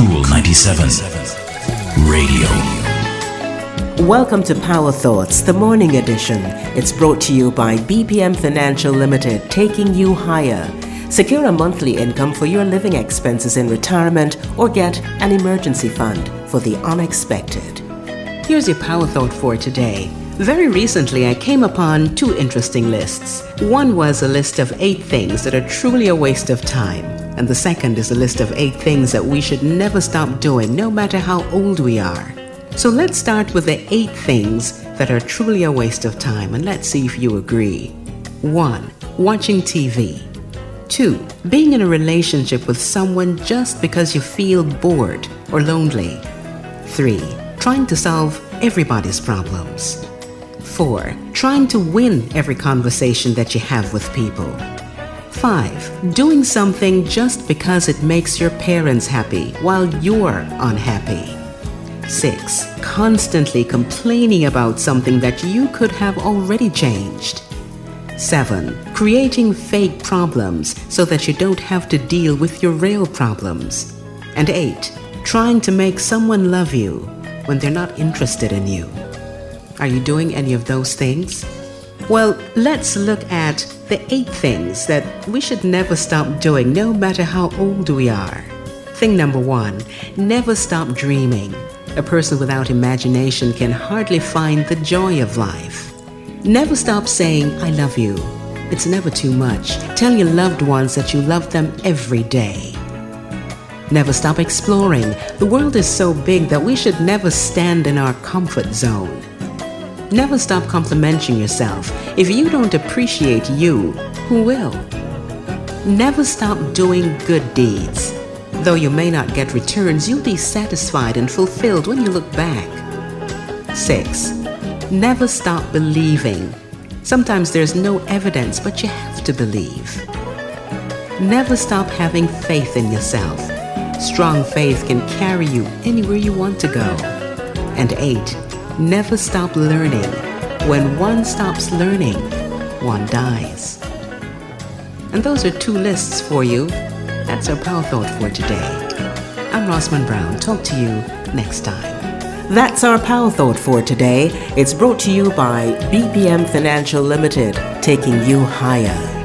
Cool 97 Radio. Welcome to Power Thoughts, the morning edition. It's brought to you by BPM Financial Limited, taking you higher. Secure a monthly income for your living expenses in retirement or get an emergency fund for the unexpected. Here's your Power Thought for today. Very recently, I came upon two interesting lists. One was a list of eight things that are truly a waste of time, and the second is a list of eight things that we should never stop doing, no matter how old we are. So let's start with the eight things that are truly a waste of time, and let's see if you agree. 1. Watching TV. 2. Being in a relationship with someone just because you feel bored or lonely. 3. Trying to solve everybody's problems. 4. Trying to win every conversation that you have with people. 5. Doing something just because it makes your parents happy while you're unhappy. 6. Constantly complaining about something that you could have already changed. 7. Creating fake problems so that you don't have to deal with your real problems. And 8. Trying to make someone love you when they're not interested in you. Are you doing any of those things? Well, let's look at the 8 things that we should never stop doing no matter how old we are. Thing number 1 never stop dreaming. A person without imagination can hardly find the joy of life. Never stop saying, I love you. It's never too much. Tell your loved ones that you love them every day. Never stop exploring. The world is so big that we should never stand in our comfort zone. Never stop complimenting yourself. If you don't appreciate you, who will? Never stop doing good deeds. Though you may not get returns, you'll be satisfied and fulfilled when you look back. 6. Never stop believing. Sometimes there's no evidence, but you have to believe. Never stop having faith in yourself. Strong faith can carry you anywhere you want to go. And 8. Never stop learning. When one stops learning, one dies. And those are two lists for you. That's our power thought for today. I'm Rossman Brown. Talk to you next time. That's our Power Thought for today. It's brought to you by BPM Financial Limited, taking you higher.